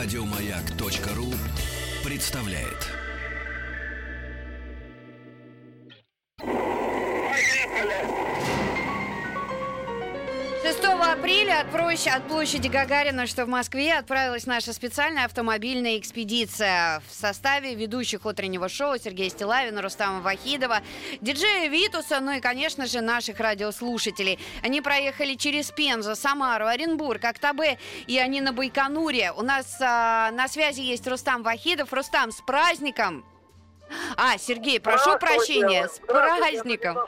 Радиомаяк.ру представляет. Апреля от, площади, от площади Гагарина, что в Москве, отправилась наша специальная автомобильная экспедиция в составе ведущих утреннего шоу Сергея Стилавина, Рустама Вахидова, диджея Витуса, ну и, конечно же, наших радиослушателей. Они проехали через Пензу, Самару, Оренбург, Актабе, и они на Байконуре. У нас а, на связи есть Рустам Вахидов. Рустам, с праздником! А, Сергей, прошу прощения, с праздником.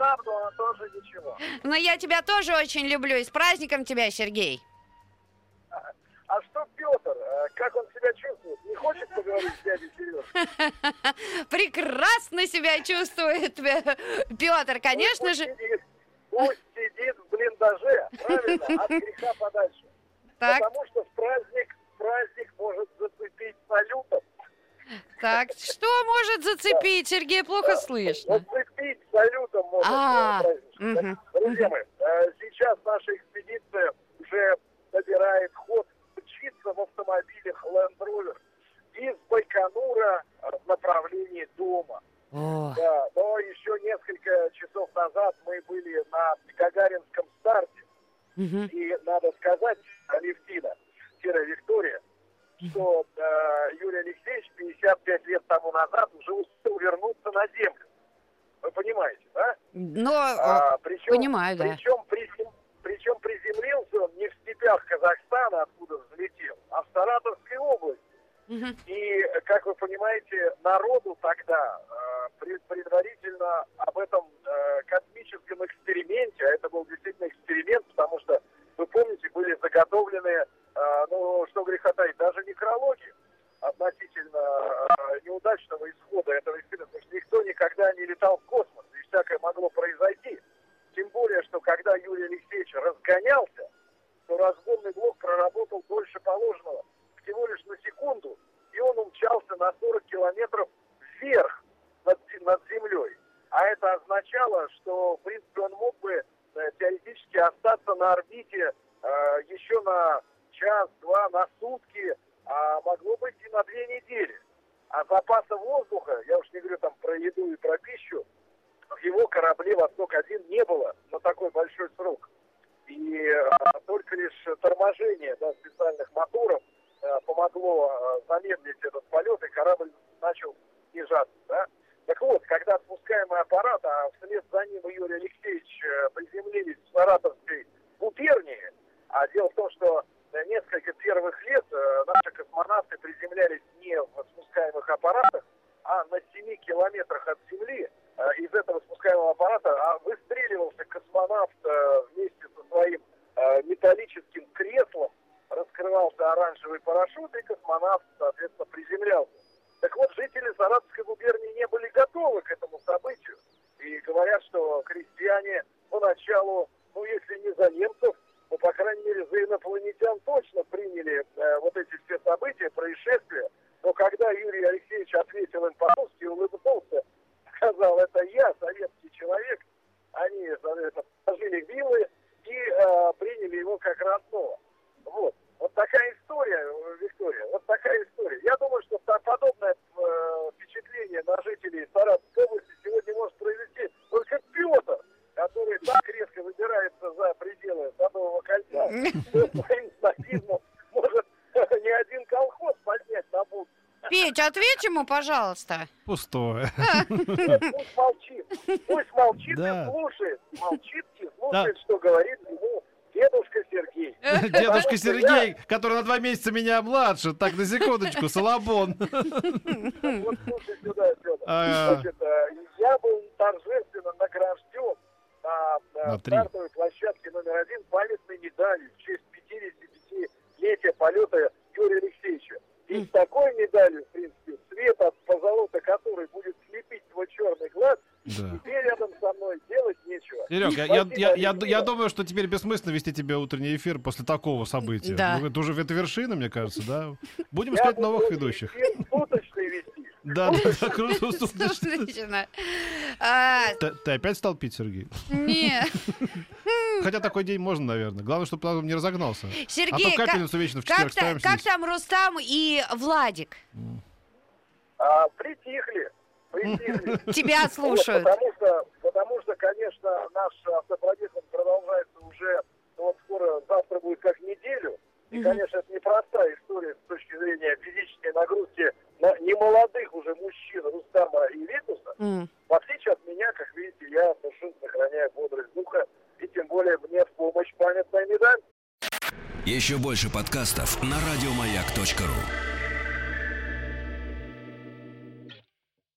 Но тоже ничего. Но я тебя тоже очень люблю, и с праздником тебя, Сергей. А, что Петр? А как он себя чувствует? Не хочет поговорить с дядей Сережей? Прекрасно себя чувствует Петр, конечно пусть же. Сидит, пусть сидит в блиндаже, правильно, от греха подальше. Так. Потому что в праздник, праздник может зацепить салютом. Так, что может зацепить? Сергей, плохо слышно. Зацепить салютом может. А, Друзья мои, э, сейчас наша экспедиция уже набирает ход учиться в автомобилях Land Rover из Байконура в направлении дома. Да, но еще несколько часов назад мы были на Гагаринском старте. И надо сказать, что э, Юрий Алексеевич 55 лет тому назад уже успел вернуться на землю. Вы понимаете, да? Но, а, причем, понимаю, да. Причем, призем, причем приземлился он не в степях Казахстана, откуда взлетел, а в Саратовской области. Угу. И, как вы понимаете, народу тогда э, предварительно об этом э, космическом эксперименте, а это был действительно эксперимент, потому что, вы помните, были заготовлены а, ну, что греха таить, даже некрологи относительно неудачного исхода этого эксперимента, потому что никто никогда не летал в космос, и всякое могло произойти. Тем более, что когда Юрий Алексеевич разгонялся, то разгонный блок проработал дольше положенного, всего лишь на секунду, и он умчался на 40 километров вверх над, над землей. А это означало, что, в принципе, он мог бы э, теоретически остаться на орбите э, еще на час-два на сутки, а могло быть и на две недели. А запаса воздуха, я уж не говорю там про еду и про пищу, в его корабле «Восток-1» не было на такой большой срок. И а, только лишь торможение да, специальных моторов а, помогло а, замедлить этот полет, и корабль начал снижаться. Да? Так вот, когда спускаемый аппарат, а вслед за ним Юрий Алексеевич э, приземлились в Саратовской губернии, а дело в том, что несколько первых лет э, наши космонавты приземлялись не в спускаемых аппаратах, а на 7 километрах от Земли. Э, из этого спускаемого аппарата а выстреливался космонавт э, вместе со своим металлическим креслом, раскрывался оранжевый парашют, и космонавт, соответственно, приземлялся. Так вот, жители Саратовской губернии не были готовы к этому событию. И говорят, что крестьяне поначалу, ну, если не за немцев, ну, по крайней мере, за инопланетян точно приняли э, вот эти все события, происшествия. Но когда Юрий Алексеевич ответил им по-русски, улыбнулся, сказал, это я, советский человек, они, соответственно, положили вилы и э, приняли его как родного. Вот. Вот такая история, Виктория, вот такая история. Я думаю, что подобное э, впечатление на жителей Саратовской области сегодня может произвести только Петр, который так резко выбирается за пределы Садового кольца, что своим снобизмом может не один колхоз поднять на бунт. Петь, ответь ему, пожалуйста. Пустое. пусть молчит. Пусть молчит да. и слушает. Молчит и слушает, да. что говорит ему дедушка Сергей. Дедушка Сергей, который на два месяца меня младше. Так, на секундочку, Салабон. Вот слушай сюда. А. Значит, э, я был торжественно награжден на, на стартовой площадке номер один памятной медалью в честь 55-летия полета. И с такой медалью, в принципе, свет от позолота которой будет слепить твой черный глаз, да. теперь рядом со мной делать нечего. Серег, я, я, я, я, я думаю, что теперь бессмысленно вести тебе утренний эфир после такого события. Да. Ну, это уже это вершина, мне кажется, да? Будем искать новых ведущих. Да, да, да, круглосуточно. А, Ты опять стал пить, Сергей? Не. Хотя такой день можно, наверное. Главное, чтобы потом не разогнался. Сергей, а то как- вечно в как, та- как там Рустам и Владик? А, притихли, притихли. Тебя Вот, слушают. потому что, потому что, конечно, наш автопродюсер продолжается уже, ну, вот скоро, завтра будет как неделю. И, конечно, это непростая история с точки зрения физической нагрузки на немолодых уже мужчин Рустама и Витуса. М. В отличие от меня, как видите, я совершенно духа, и тем более мне в помощь памятная медаль. Еще больше подкастов на радиомаяк.ру.